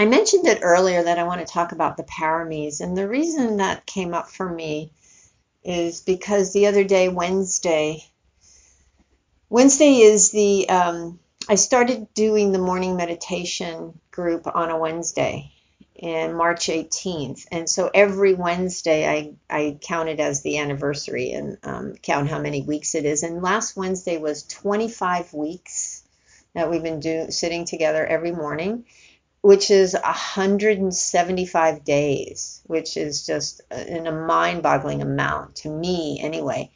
I mentioned it earlier that I want to talk about the paramis, and the reason that came up for me is because the other day, Wednesday, Wednesday is the um, I started doing the morning meditation group on a Wednesday in March 18th, and so every Wednesday I I count it as the anniversary and um, count how many weeks it is. And last Wednesday was 25 weeks that we've been do, sitting together every morning which is 175 days, which is just uh, in a mind boggling amount to me anyway.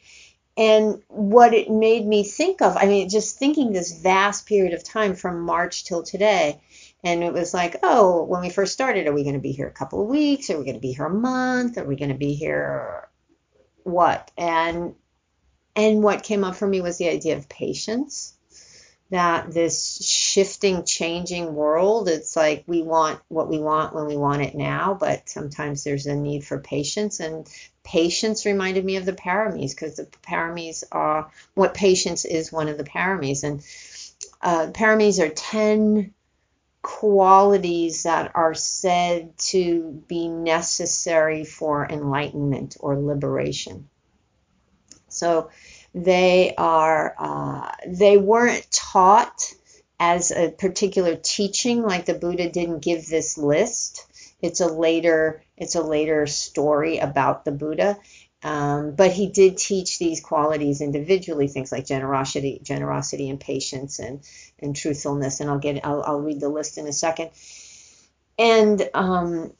And what it made me think of, I mean, just thinking this vast period of time from March till today. And it was like, oh, when we first started, are we going to be here a couple of weeks? Are we going to be here a month? Are we going to be here what? And and what came up for me was the idea of patience that this shifting, changing world, it's like we want what we want when we want it now, but sometimes there's a need for patience. And patience reminded me of the paramis because the paramis are what patience is one of the paramis. And uh, paramis are 10 qualities that are said to be necessary for enlightenment or liberation. So, they are uh, they weren't taught as a particular teaching, like the Buddha didn't give this list. It's a later it's a later story about the Buddha. Um, but he did teach these qualities individually, things like generosity, generosity and patience and, and truthfulness. And I'll get I'll, I'll read the list in a second. And um,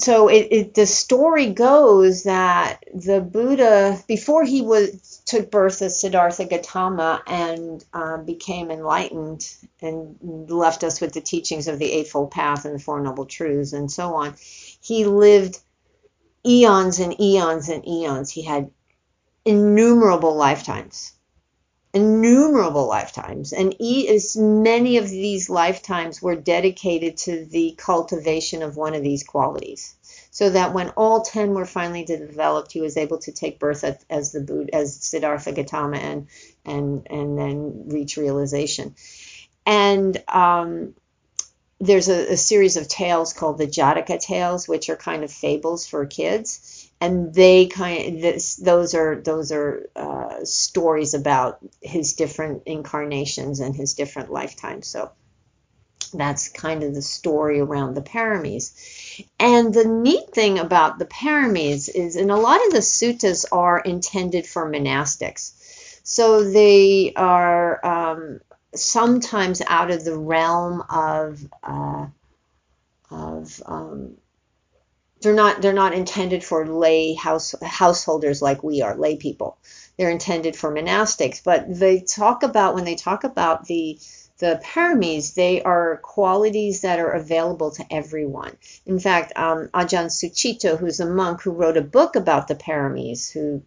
so it, it, the story goes that the Buddha, before he was took birth as Siddhartha Gautama and um, became enlightened and left us with the teachings of the Eightfold Path and the Four Noble Truths and so on, he lived eons and eons and eons. He had innumerable lifetimes innumerable lifetimes, and as many of these lifetimes were dedicated to the cultivation of one of these qualities. So that when all ten were finally developed, he was able to take birth as, as the Buddha, as Siddhartha Gautama, and and and then reach realization. And um, there's a, a, series of tales called the Jataka tales, which are kind of fables for kids and they kind of this, those are those are uh, stories about his different incarnations and his different lifetimes. So that's kind of the story around the paramis. And the neat thing about the paramis is, and a lot of the suttas are intended for monastics, so they are um, sometimes out of the realm of uh, of um, they're not they're not intended for lay house householders like we are lay people. They're intended for monastics. But they talk about when they talk about the the paramis they are qualities that are available to everyone. In fact um, ajahn sucitto who's a monk who wrote a book about the paramis who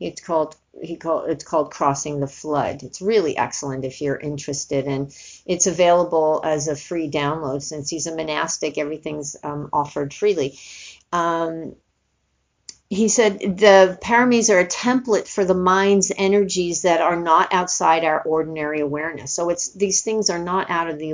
it's called he called it's called crossing the flood it's really excellent if you're interested and it's available as a free download since he's a monastic everything's um, offered freely um, he said the paramis are a template for the mind's energies that are not outside our ordinary awareness. So it's these things are not out of the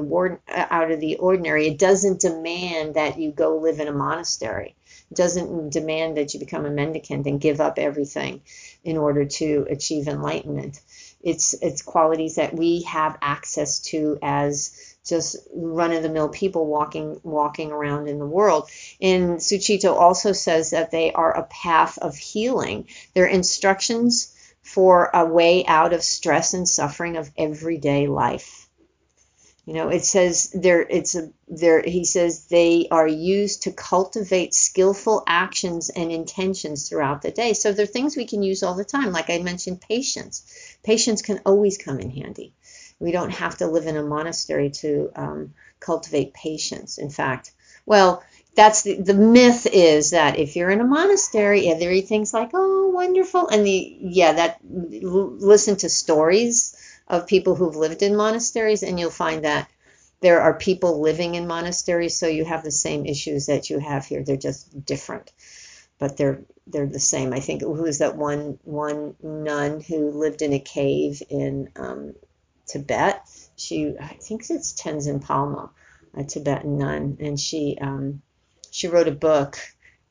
out of the ordinary. It doesn't demand that you go live in a monastery. It doesn't demand that you become a mendicant and give up everything in order to achieve enlightenment. It's it's qualities that we have access to as just run of the mill people walking walking around in the world. And Sucitto also says that they are a path of healing. They're instructions for a way out of stress and suffering of everyday life. You know, it says there it's a there he says they are used to cultivate skillful actions and intentions throughout the day. So they're things we can use all the time. Like I mentioned, patience. Patience can always come in handy we don't have to live in a monastery to um, cultivate patience. In fact, well, that's the, the myth is that if you're in a monastery, everything's like, oh, wonderful. And the, yeah, that, listen to stories of people who've lived in monasteries, and you'll find that there are people living in monasteries, so you have the same issues that you have here. They're just different, but they're they're the same. I think who was that one one nun who lived in a cave in um, Tibet. She, I think it's Tenzin Palmo. a Tibetan nun, and she um, she wrote a book,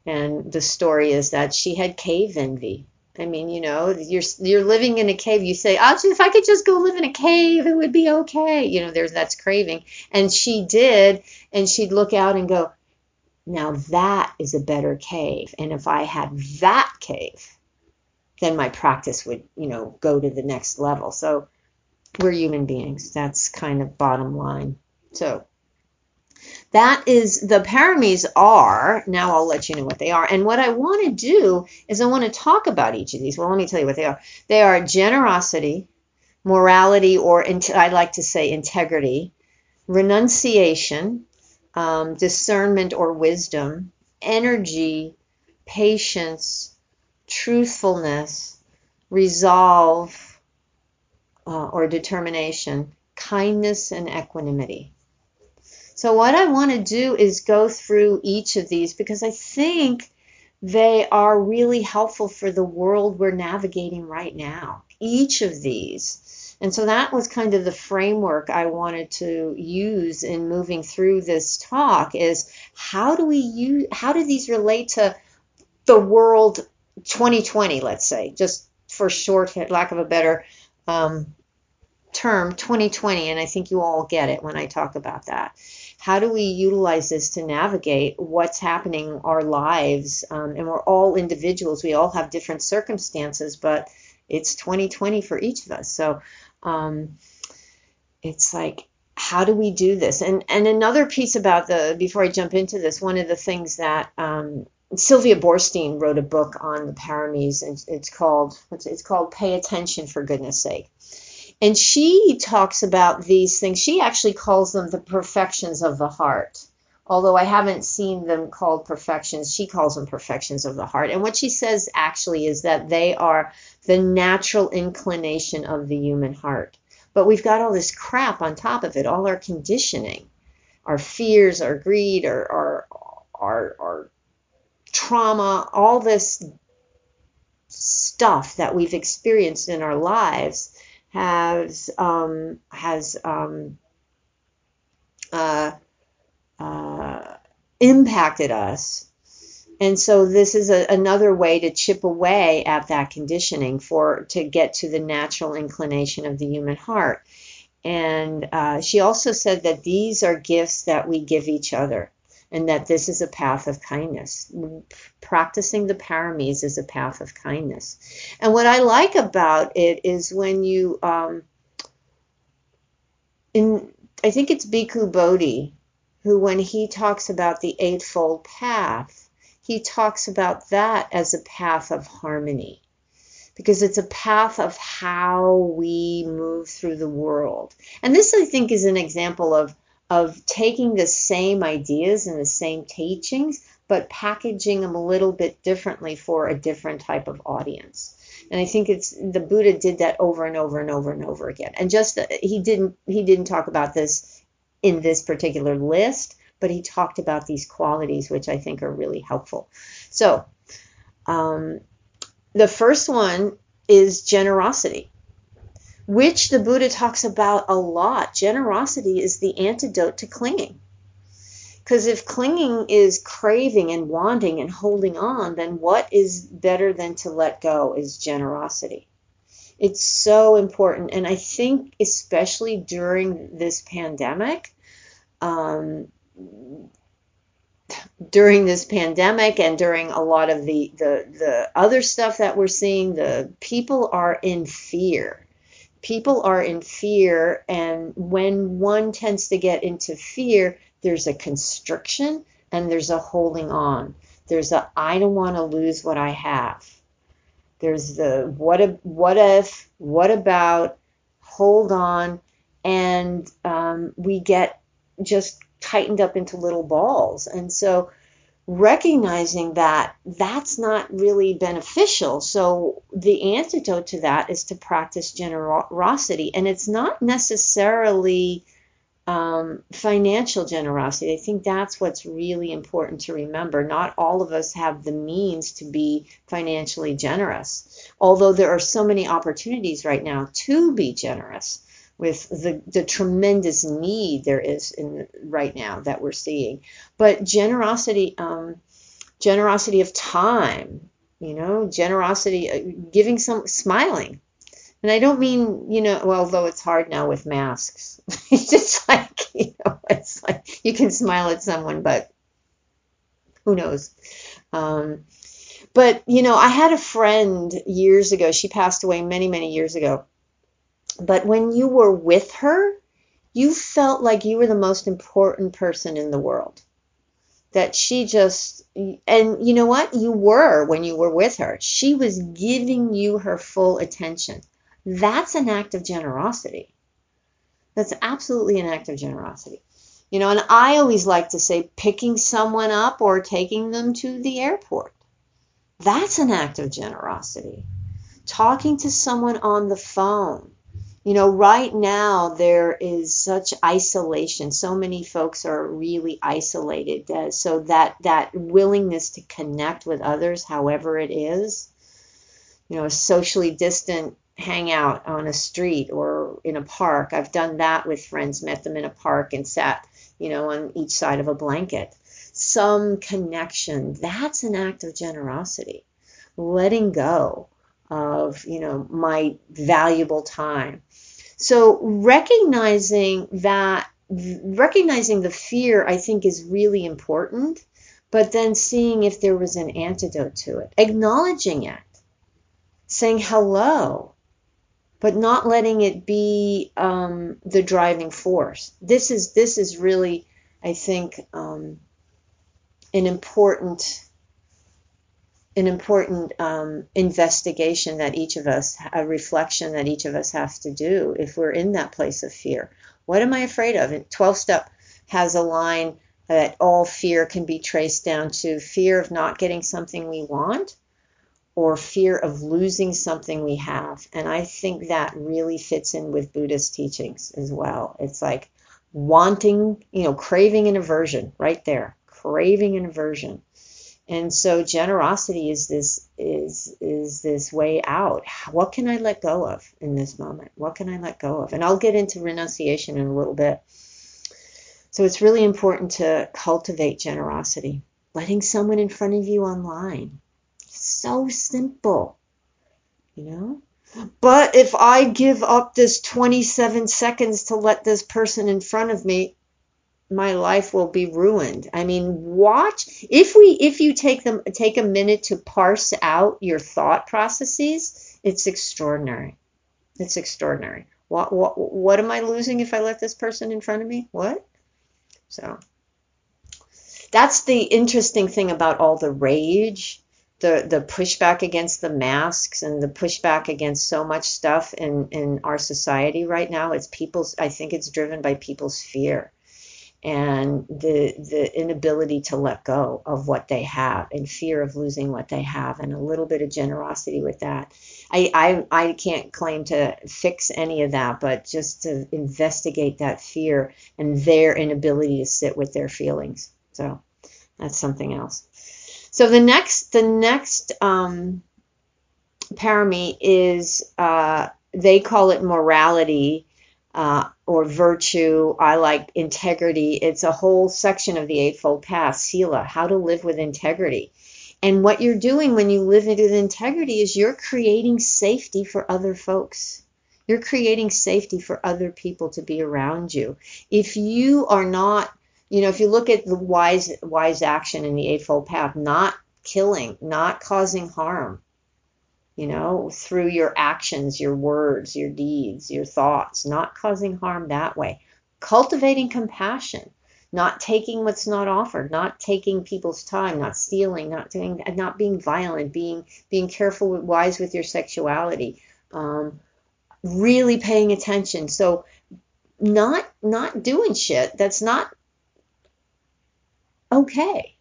and the story is that she had cave envy. I mean, you know, you're you're living in a cave. You say, "Oh, if I could just go live in a cave, it would be okay." You know, there's that's craving, and she did, and she'd look out and go, "Now that is a better cave, and if I had that cave, then my practice would, you know, go to the next level." So we're human beings. That's kind of bottom line. So that is the paramis are now i'll let you know what they are and what i want to do is i want to talk about each of these. Well let me tell you what they are. They are generosity morality or i like to say integrity renunciation um, discernment or wisdom energy patience truthfulness resolve uh, or determination kindness and equanimity so what I want to do is go through each of these because I think they are really helpful for the world we're navigating right now. Each of these. And so that was kind of the framework I wanted to use in moving through this talk is how do we use how do these relate to the world 2020, let's say, just for short lack of a better um, term 2020 and i think you all get it when i talk about that how do we utilize this to navigate what's happening in our lives? Um, and we're all individuals. We all have different circumstances, but it's 2020 for each of us. So um, it's like, how do we do this? And and another piece about the before I jump into this, one of the things that um, Sylvia Boorstein wrote a book on the paramis, and it's called it's called Pay Attention for Goodness Sake. And she talks about these things. She actually calls them the perfections of the heart. Although I haven't seen them called perfections, she calls them perfections of the heart. And what she says actually is that they are the natural inclination of the human heart. But we've got all this crap on top of it, all our conditioning, our fears, our greed, our, our, our, our trauma, all this stuff that we've experienced in our lives has um, has um, uh, uh, impacted us. And so this is a, another way to chip away at that conditioning for to get to the natural inclination of the human heart. And uh, she also said that these are gifts that we give each other and that this is a path of kindness. Practicing the paramis is a path of kindness. And what I like about it is when you, um, in, I think it's Bhikkhu Bodhi, who when he talks about the Eightfold Path, he talks about that as a path of harmony because it's a path of how we move through the world. And this, I think, is an example of of taking the same ideas and the same teachings, but packaging them a little bit differently for a different type of audience. And I think it's the Buddha did that over and over and over and over again. And just he didn't he didn't talk about this in this particular list, but he talked about these qualities, which I think are really helpful. So um, the first one is generosity which the Buddha talks about a lot. Generosity is the antidote to clinging. Because if clinging is craving and wanting and holding on, then what is better than to let go is generosity. It's so important. And I think, especially during this pandemic, um, during this pandemic and during a lot of the, the, the other stuff that we're seeing, the people are in fear people are in fear, and when one tends to get into fear, there's a constriction and there's a holding on. There's a I don't want to lose what I have. There's the what if, what if, what about, hold on, and um, we get just tightened up into little balls. And so recognizing that that's not really beneficial. So the antidote to that is to practice generosity. And it's not necessarily um, financial generosity. I think that's what's really important to remember. Not all of us have the means to be financially generous, although there are so many opportunities right now to be generous. With the, the tremendous need there is in right now that we're seeing. But generosity, um, generosity of time, you know, generosity, uh, giving some, smiling. And I don't mean, you know, well, although it's hard now with masks. it's just like, you know, it's like you can smile at someone, but who knows? Um, but, you know, I had a friend years ago. She passed away many, many years ago. But when you were with her, you felt like you were the most important person in the world. That she just, and you know what? You were when you were with her. She was giving you her full attention. That's an act of generosity. That's absolutely an act of generosity. You know, and I always like to say picking someone up or taking them to the airport. That's an act of generosity. Talking to someone on the phone. You know, right now there is such isolation. So many folks are really isolated. Uh, so that that willingness to connect with others, however it is, you know, a socially distant hangout on a street or in a park. I've done that with friends, met them in a park and sat, you know, on each side of a blanket some connection. That's an act of generosity. Letting go of, you know, my valuable time. So recognizing that recognizing the fear I think is really important, but then seeing if there was an antidote to it. Acknowledging it. Saying hello, but not letting it be um, the driving force. This is this is really, I think, um, an important an important um, investigation that each of us, a reflection that each of us have to do if we're in that place of fear. What am I afraid of? And 12 step has a line that all fear can be traced down to fear of not getting something we want or fear of losing something we have. And I think that really fits in with Buddhist teachings as well. It's like wanting, you know, craving and aversion right there craving and aversion. And so generosity is this is is this way out. What can I let go of in this moment? What can I let go of? And I'll get into renunciation in a little bit. So it's really important to cultivate generosity. Letting someone in front of you online. So simple. You know? But if I give up this 27 seconds to let this person in front of me, my life will be ruined. I mean, watch if we if you take them take a minute to parse out your thought processes, it's extraordinary. It's extraordinary. What what what am I losing if I let this person in front of me? What? So that's the interesting thing about all the rage, the the pushback against the masks and the pushback against so much stuff in in our society right now. It's people's I think it's driven by people's fear and the the inability to let go of what they have and fear of losing what they have and a little bit of generosity with that. I, I I can't claim to fix any of that, but just to investigate that fear and their inability to sit with their feelings. So that's something else. So the next the next um, parami is uh, they call it morality uh, or virtue. I like integrity. It's a whole section of the Eightfold Path, Sila, how to live with integrity. And what you're doing when you live with integrity is you're creating safety for other folks. You're creating safety for other people to be around you. If you are not, you know, if you look at the wise wise action in the Eightfold Path, not killing, not causing harm, you know, through your actions, your words, your deeds, your thoughts, not causing harm that way. Cultivating compassion, not taking what's not offered, not taking people's time, not stealing, not doing, not being violent, being being careful, wise with your sexuality, um, really paying attention. So, not not doing shit that's not okay.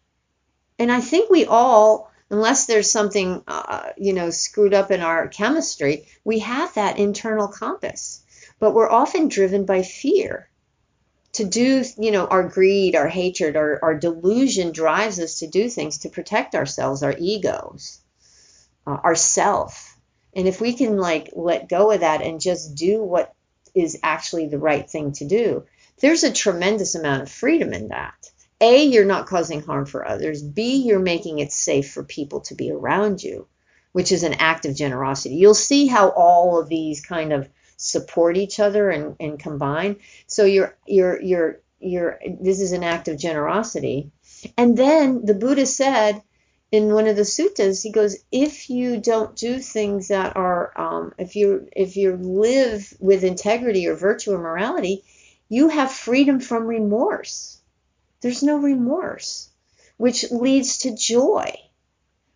And I think we all unless there's something, uh, you know, screwed up in our chemistry, we have that internal compass. But we're often driven by fear. To do, you know, our greed, our hatred, our, our delusion drives us to do things to protect ourselves, our egos, uh, our self. And if we can like let go of that and just do what is actually the right thing to do. There's a tremendous amount of freedom in that. A, you're not causing harm for others. B, you're making it safe for people to be around you, which is an act of generosity. You'll see how all of these kind of support each other and, and combine. So you're you're you're you're this is an act of generosity. And then the Buddha said in one of the suttas, he goes, if you don't do things that are, um, if you if you live with integrity or virtue or morality, you have freedom from remorse. There's no remorse, which leads to joy,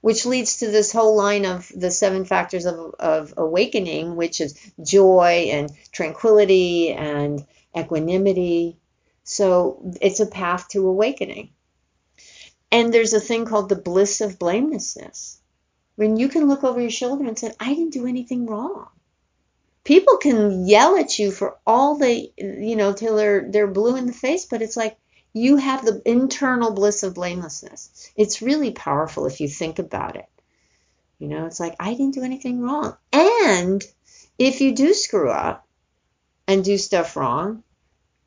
which leads to this whole line of the seven factors of, of awakening, which is joy and tranquility and equanimity. So it's a path to awakening. And there's a thing called the bliss of blamelessness. When you can look over your shoulder and say, I didn't do anything wrong. People can yell at you for all they, you know, till they're they're blue in the face, but it's like you have the internal bliss of blamelessness. It's really powerful if you think about it. You know, it's like I didn't do anything wrong. And if you do screw up and do stuff wrong,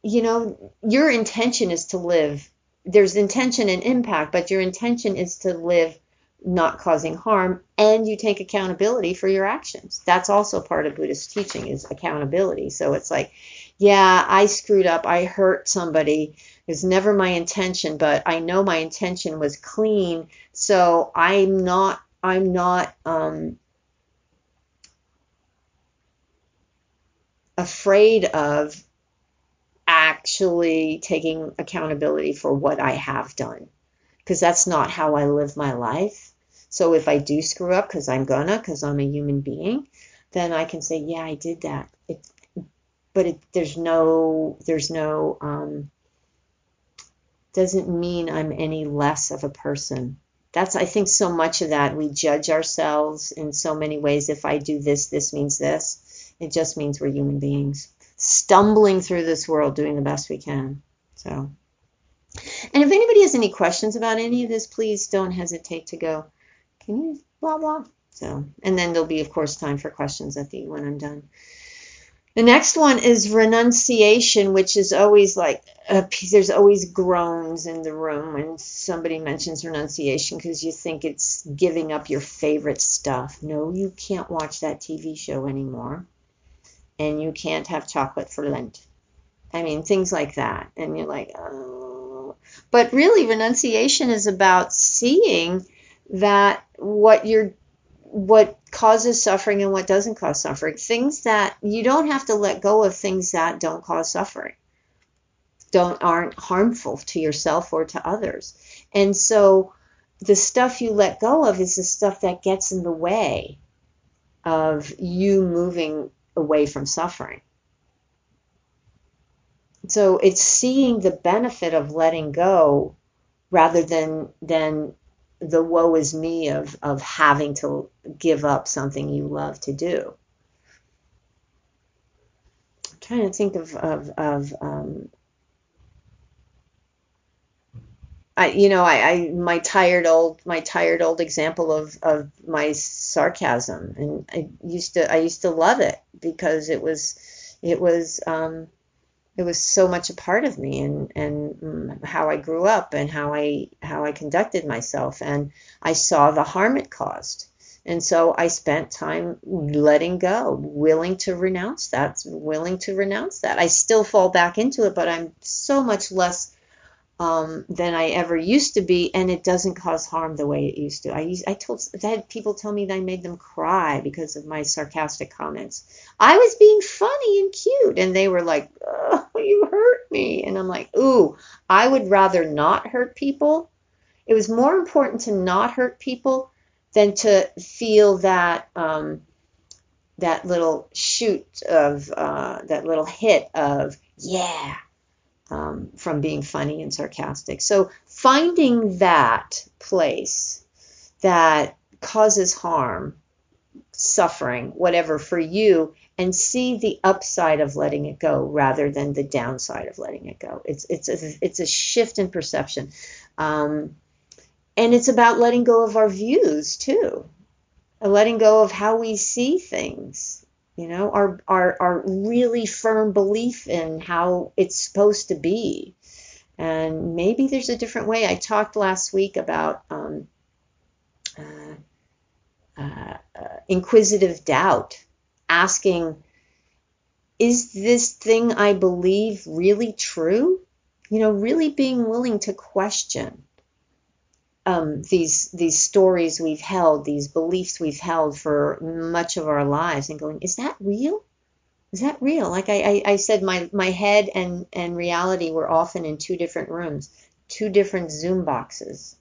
you know, your intention is to live there's intention and impact, but your intention is to live not causing harm and you take accountability for your actions. That's also part of Buddhist teaching is accountability. So it's like, yeah, I screwed up. I hurt somebody. It was never my intention, but I know my intention was clean. So I'm not, I'm not, um, afraid of actually taking accountability for what I have done because that's not how I live my life. So if I do screw up because I'm gonna because I'm a human being, then I can say, yeah, I did that. It, but it, there's no there's no um, doesn't mean I'm any less of a person. That's I think so much of that we judge ourselves in so many ways. If I do this, this means this. It just means we're human beings stumbling through this world doing the best we can. So, and if anybody has any questions about any of this, please don't hesitate to go, can you blah blah. So, and then there'll be, of course, time for questions at the when I'm done. The next one is renunciation, which is always like a, there's always groans in the room when somebody mentions renunciation because you think it's giving up your favorite stuff. No, you can't watch that TV show anymore and you can't have chocolate for Lent. I mean, things like that. And you're like, oh. But really, renunciation is about seeing that what you're what causes suffering and what doesn't cause suffering. Things that you don't have to let go of things that don't cause suffering. Don't aren't harmful to yourself or to others. And so the stuff you let go of is the stuff that gets in the way of you moving away from suffering. So it's seeing the benefit of letting go rather than than the woe is me of of having to give up something you love to do. I'm trying to think of of, of um, I, you know, I, I, my tired old, my tired old example of, of my sarcasm, and I used to, I used to love it because it was, it was, um, it was so much a part of me and, and mm, how I grew up and how I, how I conducted myself, and I saw the harm it caused, and so I spent time letting go, willing to renounce that, willing to renounce that. I still fall back into it, but I'm so much less um, than I ever used to be, and it doesn't cause harm the way it used to. I used, I told I had people tell me that I made them cry because of my sarcastic comments. I was being funny and cute, and they were like, "Oh, you hurt me," and I'm like, "Ooh, I would rather not hurt people." It was more important to not hurt people than to feel that um, that little shoot of uh, that little hit of yeah um, from being funny and sarcastic. So finding that place that causes harm, suffering, whatever for you, and see the upside of letting it go rather than the downside of letting it go. It's it's a, it's a shift in perception, um, and it's about letting go of our views too, letting go of how we see things you know, our, our, our really firm belief in how it's supposed to be. And maybe there's a different way. I talked last week about um, uh, uh, inquisitive doubt, asking, is this thing I believe really true? You know, really being willing to question um, these these stories we've held, these beliefs we've held for much of our lives, and going, is that real? Is that real? Like I, I, I said, my my head and and reality were often in two different rooms, two different Zoom boxes.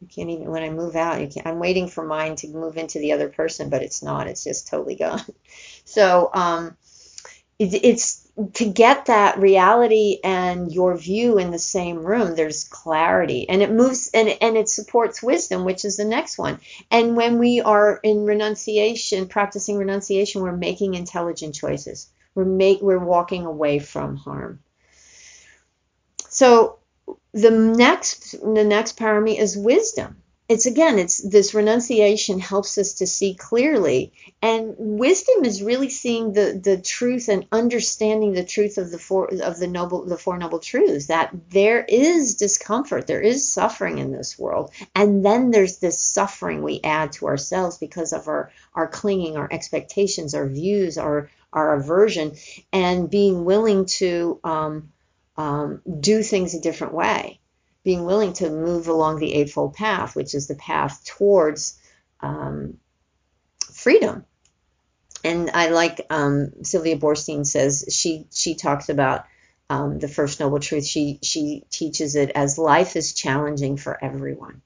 You can't even when I move out. You can't, I'm waiting for mine to move into the other person, but it's not. It's just totally gone. So um, it, it's to get that reality and your view in the same room there's clarity. And it moves and, and it supports wisdom which is the next one. And when we are in renunciation practicing renunciation we're making intelligent choices. We're make we're walking away from harm. So the next the next parami is wisdom it's again it's this renunciation helps us to see clearly. And wisdom is really seeing the the truth and understanding the truth of the four of the noble the four noble truths that there is discomfort there is suffering in this world. And then there's this suffering we add to ourselves because of our our clinging our expectations our views our our aversion and being willing to um, um, do things a different way being willing to move along the Eightfold Path, which is the path towards um, freedom. And I like um, Sylvia Boorstein says she she talks about um, the first noble truth. She she teaches it as life is challenging for everyone,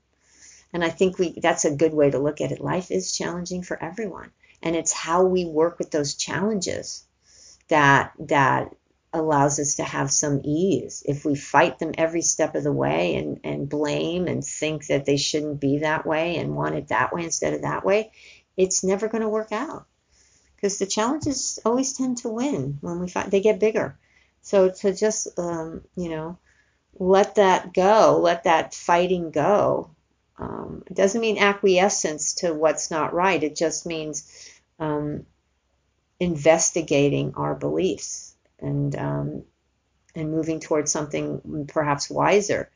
and I think we that's a good way to look at it. Life is challenging for everyone, and it's how we work with those challenges that that allows us to have some ease. If we fight them every step of the way and, and blame and think that they shouldn't be that way and want it that way instead of that way, it's never going to work out. Because the challenges always tend to win when we fight, they get bigger. So to just, um, you know, let that go, let that fighting go. Um, it doesn't mean acquiescence to what's not right. It just means um, investigating our beliefs and um, and moving towards something perhaps wiser.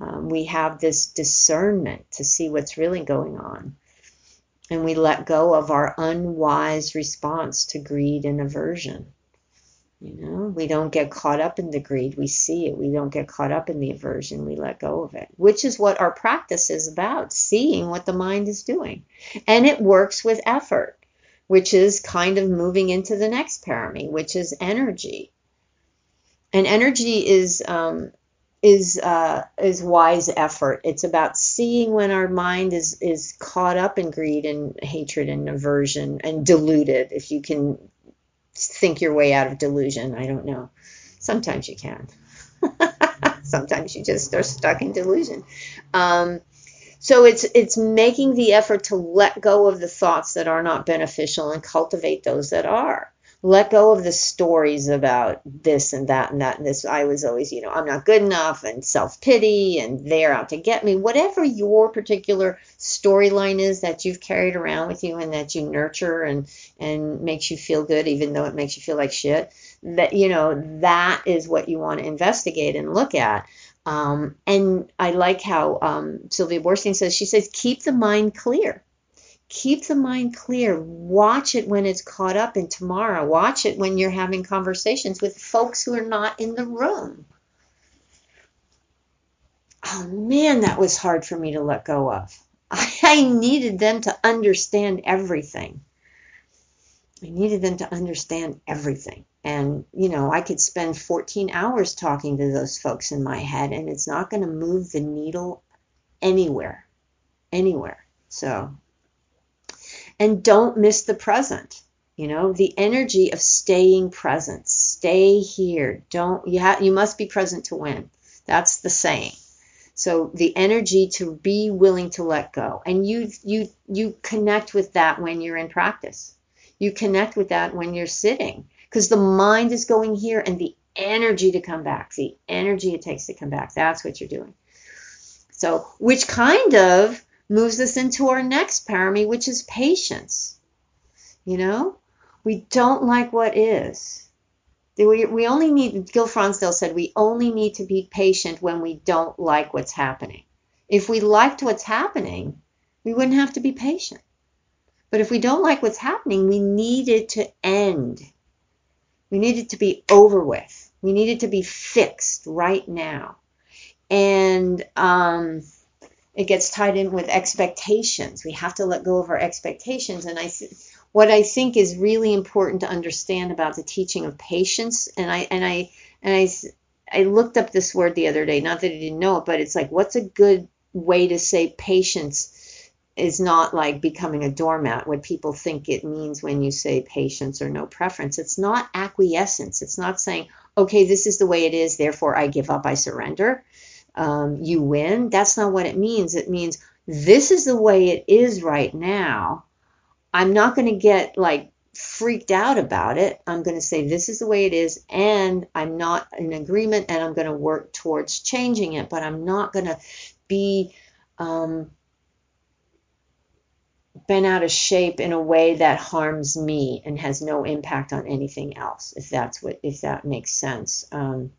Um, we have this discernment to see what's really going on. And we let go of our unwise response to greed and aversion. You know, we don't get caught up in the greed. We see it. We don't get caught up in the aversion. We let go of it, which is what our practice is about seeing what the mind is doing. And it works with effort, which is kind of moving into the next parami, which is energy and energy is um, is uh, is wise effort. It's about seeing when our mind is is caught up in greed and hatred and aversion and deluded. If you can think your way out of delusion, I don't know. Sometimes you can. Sometimes you just are stuck in delusion. Um, so it's it's making the effort to let go of the thoughts that are not beneficial and cultivate those that are let go of the stories about this and that and that and this. I was always, you know, I'm not good enough and self pity and they're out to get me. Whatever your particular storyline is that you've carried around with you and that you nurture and and makes you feel good, even though it makes you feel like shit. That you know that is what you want to investigate and look at. Um, and I like how um, Sylvia Boorstein says. She says, keep the mind clear keep the mind clear. Watch it when it's caught up in tomorrow. Watch it when you're having conversations with folks who are not in the room. Oh man, that was hard for me to let go of. I needed them to understand everything. I needed them to understand everything. And, you know, I could spend 14 hours talking to those folks in my head, and it's not going to move the needle anywhere. Anywhere. So and don't miss the present you know the energy of staying present. Stay here. Don't you have you must be present to win. That's the saying. So the energy to be willing to let go. And you you you connect with that when you're in practice. You connect with that when you're sitting because the mind is going here and the energy to come back the energy it takes to come back that's what you're doing so which kind of moves us into our next parami, which is patience. You know, We don't like what is. We, we only need, Gil Fronsdal said, we only need to be patient when we don't like what's happening. If we liked what's happening, we wouldn't have to be patient. But if we don't like what's happening, we need it to end. We need it to be over with. We need it to be fixed right now. And um, it gets tied in with expectations. We have to let go of our expectations. And I, th- what I think is really important to understand about the teaching of patience, and I and I and I, I looked up this word the other day. Not that I didn't know it, but it's like, what's a good way to say patience? Is not like becoming a doormat, what people think it means when you say patience or no preference. It's not acquiescence. It's not saying, okay, this is the way it is, therefore I give up, I surrender um, you win. That's not what it means. It means this is the way it is right now. I'm not going to get like freaked out about it. I'm going to say this is the way it is, and I'm not in agreement, and I'm going to work towards changing it. But I'm not going to be um, bent out of shape in a way that harms me and has no impact on anything else. If that's what, if that makes sense. Um,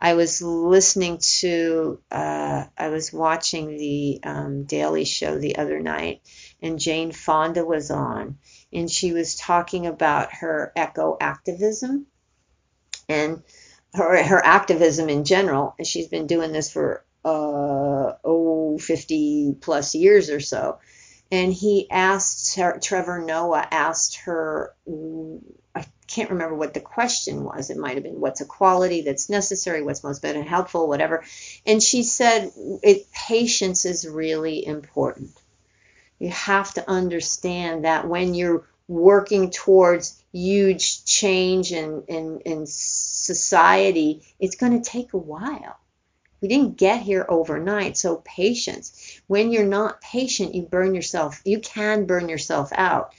I was listening to, uh, I was watching the um, Daily Show the other night, and Jane Fonda was on, and she was talking about her eco activism and her her activism in general. And she's been doing this for uh, oh 50 plus years or so. And he asked her, Trevor Noah asked her I can't remember what the question was. It might have been what's a quality that's necessary, what's most better and helpful, whatever. And she said it patience is really important. You have to understand that when you're working towards huge change in, in, in society, it's going to take a while. We didn't get here overnight, so patience. When you're not patient, you burn yourself, you can burn yourself out.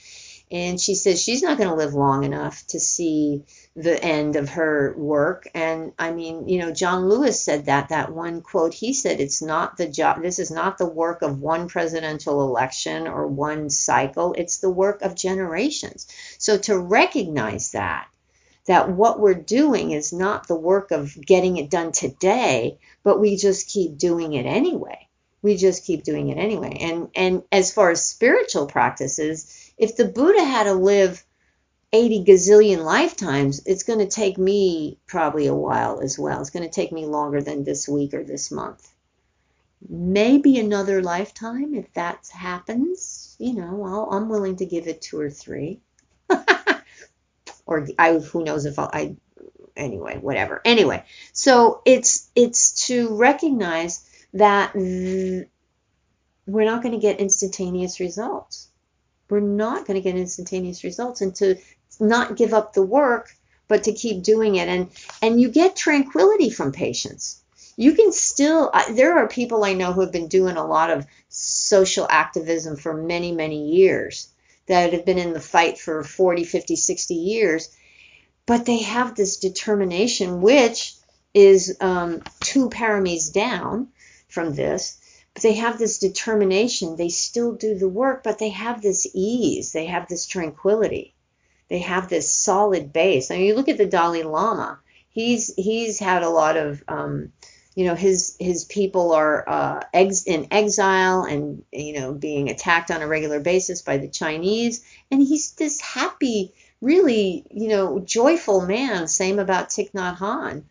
And she says she's not going to live long enough to see the end of her work. And I mean, you know, John Lewis said that, that one quote, he said, it's not the job, this is not the work of one presidential election or one cycle, it's the work of generations. So to recognize that, that what we're doing is not the work of getting it done today, but we just keep doing it anyway. We just keep doing it anyway. And and as far as spiritual practices, if the Buddha had to live 80 gazillion lifetimes, it's going to take me probably a while as well. It's going to take me longer than this week or this month. Maybe another lifetime if that happens. You know, i I'm willing to give it two or three. or I, who knows if I'll, I, anyway, whatever. Anyway, so it's it's to recognize that we're not going to get instantaneous results. We're not going to get instantaneous results and to not give up the work but to keep doing it. And and you get tranquility from patience you can still there are people i know who have been doing a lot of social activism for many many years that have been in the fight for 40 50 60 years but they have this determination which is um, two paramis down from this But they have this determination. They still do the work, but they have this ease. They have this tranquility. They have this solid base. I mean, you look at the Dalai Lama. He's he's had a lot of, um, you know, his his people are uh, ex- in exile and you know being attacked on a regular basis by the Chinese, and he's this happy, really, you know, joyful man. Same about Thich Nhat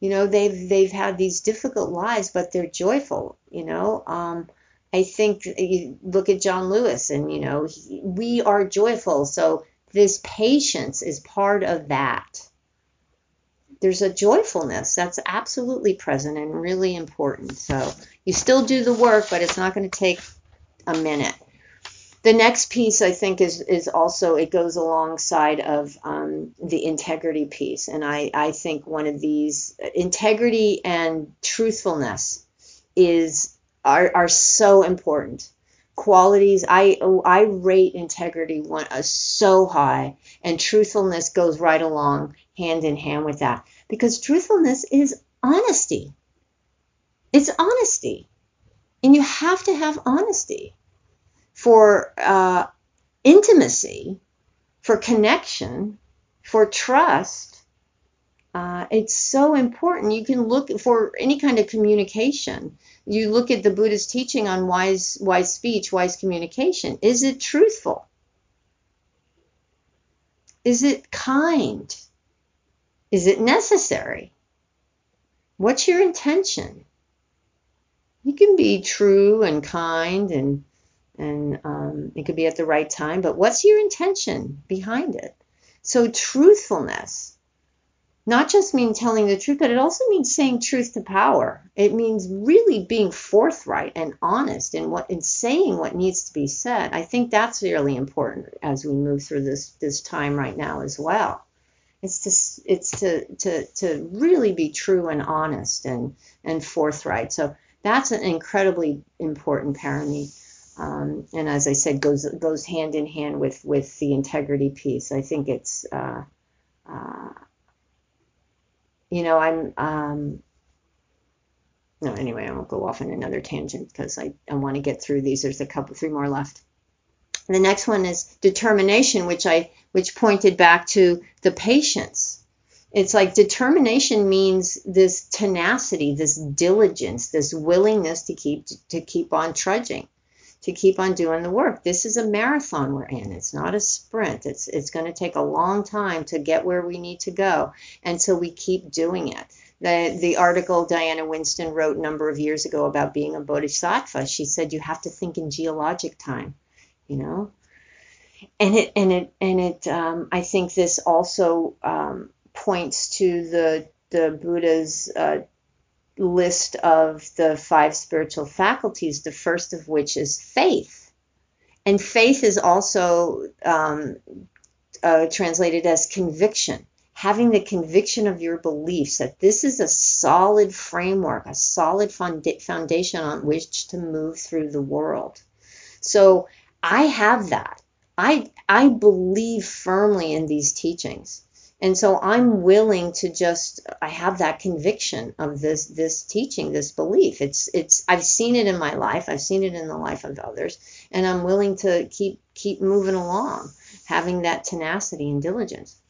you know they've they've had these difficult lives but they're joyful you know. Um, i think you look at john lewis and you know he, we are joyful. So this patience is part of that there's a joyfulness that's absolutely present and really important. So you still do the work but it's not going to take a minute. The next piece I think is is also it goes alongside of um, the integrity piece, and I I think one of these integrity and truthfulness is are are so important qualities. I I rate integrity one uh, so high, and truthfulness goes right along hand in hand with that because truthfulness is honesty. It's honesty, and you have to have honesty for uh, intimacy, for connection, for trust. Uh, it's so important. You can look for any kind of communication. You look at the Buddha's teaching on wise, wise speech, wise communication. Is it truthful? Is it kind? Is it necessary? What's your intention? You can be true and kind and and um, it could be at the right time, but what's your intention behind it? So truthfulness, not just mean telling the truth, but it also means saying truth to power. It means really being forthright and honest in what in saying what needs to be said. I think that's really important as we move through this this time right now as well. It's to it's to to to really be true and honest and and forthright. So that's an incredibly important parami. Um, and as I said, goes goes hand in hand with with the integrity piece. I think it's uh, uh, you know, I'm, um, no, anyway, I won't go off on another tangent because I, I want to get through these. There's a couple, three more left. The next one is determination, which I, which pointed back to the patience. It's like determination means this tenacity, this diligence, this willingness to keep, to keep on trudging to keep on doing the work. This is a marathon we're in. It's not a sprint. It's it's going to take a long time to get where we need to go, and so we keep doing it. The the article Diana Winston wrote a number of years ago about being a bodhisattva. She said you have to think in geologic time, you know, and it and it and it. Um, I think this also um, points to the the Buddha's uh, list of the five spiritual faculties, the first of which is faith. And faith is also um, uh, translated as conviction, having the conviction of your beliefs that this is a solid framework, a solid foundation on which to move through the world. So I have that. I, I believe firmly in these teachings. And so I'm willing to just I have that conviction of this this teaching, this belief. It's it's I've seen it in my life, I've seen it in the life of others, and I'm willing to keep keep moving along, having that tenacity and diligence.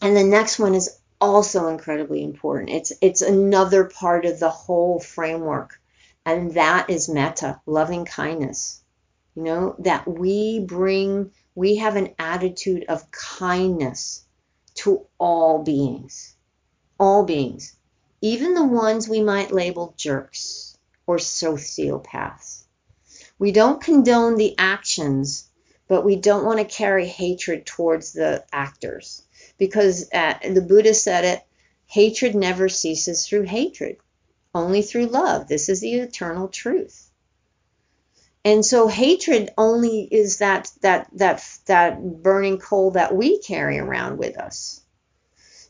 And the next one is also incredibly important. It's it's another part of the whole framework, and that is metta, loving kindness. You know, that we bring we have an attitude of kindness to all beings. All beings. Even the ones we might label jerks or sociopaths. We don't condone the actions, but we don't want to carry hatred towards the actors. Because uh, the Buddha said it hatred never ceases through hatred, only through love. This is the eternal truth. And so hatred only is that that that that burning coal that we carry around with us.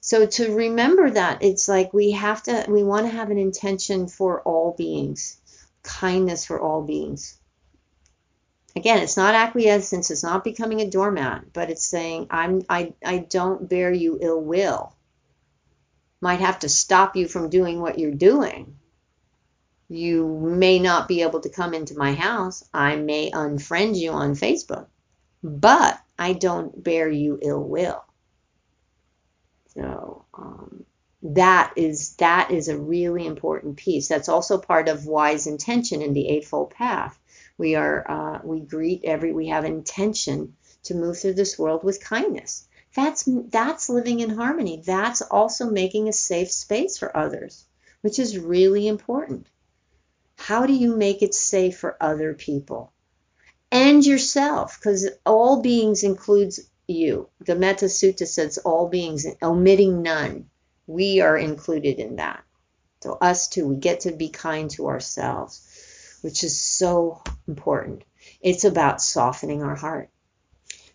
So to remember that it's like we have to we want to have an intention for all beings, kindness for all beings. Again, it's not acquiescence, it's not becoming a doormat, but it's saying I'm I I don't bear you ill will. Might have to stop you from doing what you're doing you may not be able to come into my house. I may unfriend you on Facebook, but I don't bear you ill will. So um, that is that is a really important piece. That's also part of wise intention in the Eightfold Path. We are uh, we greet every we have intention to move through this world with kindness. That's that's living in harmony. That's also making a safe space for others, which is really important. How do you make it safe for other people and yourself? Because all beings includes you. The Metta Sutta says all beings, omitting none. We are included in that. So us too, we get to be kind to ourselves, which is so important. It's about softening our heart.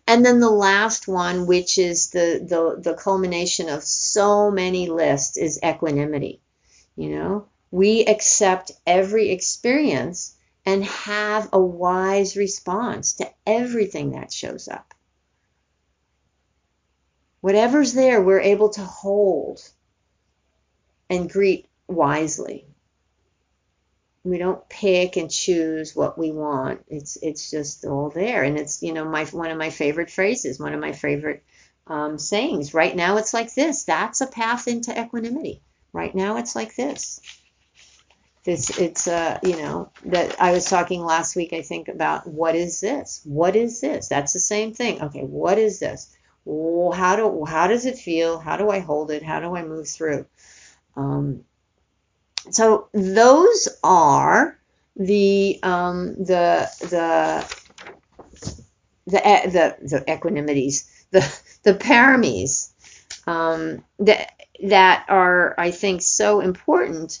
And then the last one, which is the, the, the culmination of so many lists, is equanimity. You know, we accept every experience and have a wise response to everything that shows up. Whatever's there, we're able to hold and greet wisely. we don't pick and choose what we want. It's it's just all there, and it's you know my one of my favorite phrases, one of my favorite um, sayings. Right now, it's like this. That's a path into equanimity. Right now, it's like this. This it's uh you know that I was talking last week. I think about what is this? What is this? That's the same thing. Okay, what is this? How do how does it feel? How do I hold it? How do I move through? Um, so those are the um, the the the the the equanimities, the the paramis um, that that are I think so important.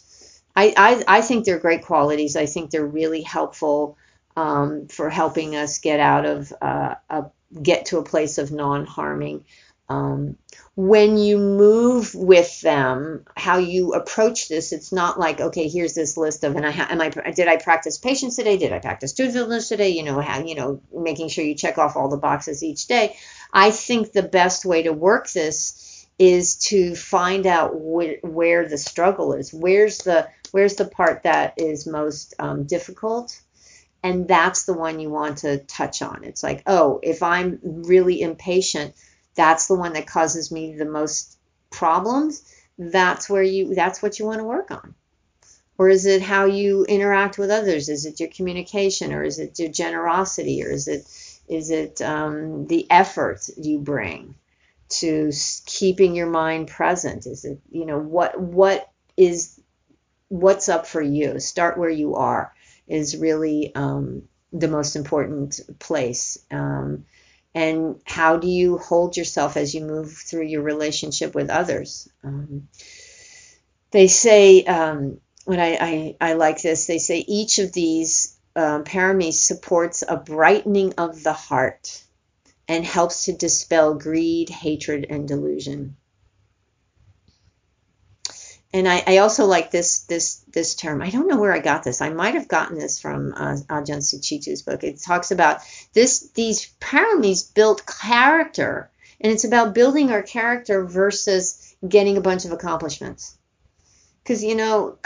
I, I I think they're great qualities. I think they're really helpful um, for helping us get out of uh, a get to a place of non-harming. Um, when you move with them, how you approach this, it's not like, okay, here's this list of, and I, am I, did I practice patience today? Did I practice truthfulness today? You know, how, you know, making sure you check off all the boxes each day. I think the best way to work this is to find out wh- where the struggle is. Where's the, where's the part that is most um, difficult? And that's the one you want to touch on. It's like, oh, if I'm really impatient, that's the one that causes me the most problems, that's where you that's what you want to work on. Or is it how you interact with others? Is it your communication, or is it your generosity, or is it is it um, the effort you bring to keeping your mind present? Is it you know what what is what's up for you? Start where you are is really um, the most important place. Um, and how do you hold yourself as you move through your relationship with others? Um, they say, um, when I, I, I, like this, they say each of these um, paramis supports a brightening of the heart and helps to dispel greed, hatred, and delusion and I, I, also like this this this term. I don't know where I got this. I might have gotten this from uh, Ajahn Sucitto's book. It talks about this these paramis built character, and it's about building our character versus getting a bunch of accomplishments. Because you know,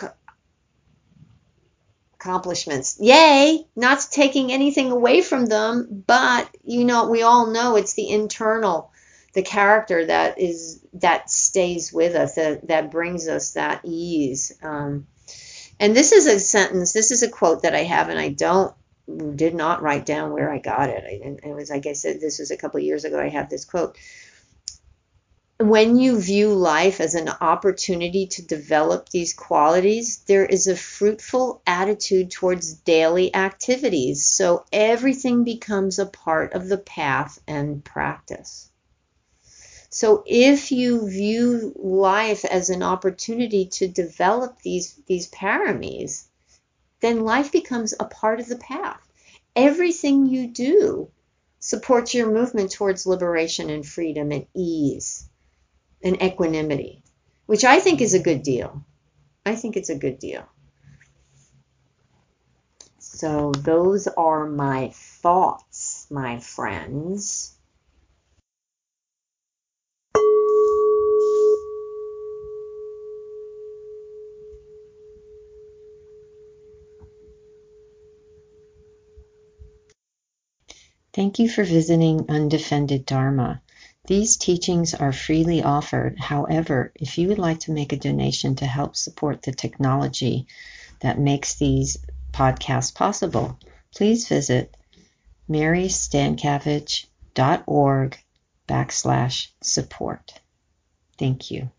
accomplishments, yay! Not taking anything away from them, but you know, we all know it's the internal the character that is that stays with us that that brings us that ease um, and this is a sentence this is a quote that i have and i don't did not write down where i got it I, it was like i said this was a couple years ago i have this quote when you view life as an opportunity to develop these qualities, there is a fruitful attitude towards daily activities. So everything becomes a part of the path and practice. So if you view life as an opportunity to develop these these paramis, then life becomes a part of the path. Everything you do supports your movement towards liberation and freedom and ease and equanimity, which I think is a good deal. I think it's a good deal. So those are my thoughts, my friends. Thank you for visiting Undefended Dharma. These teachings are freely offered. However, if you would like to make a donation to help support the technology that makes these podcasts possible, please visit marystancavage.org backslash support. Thank you.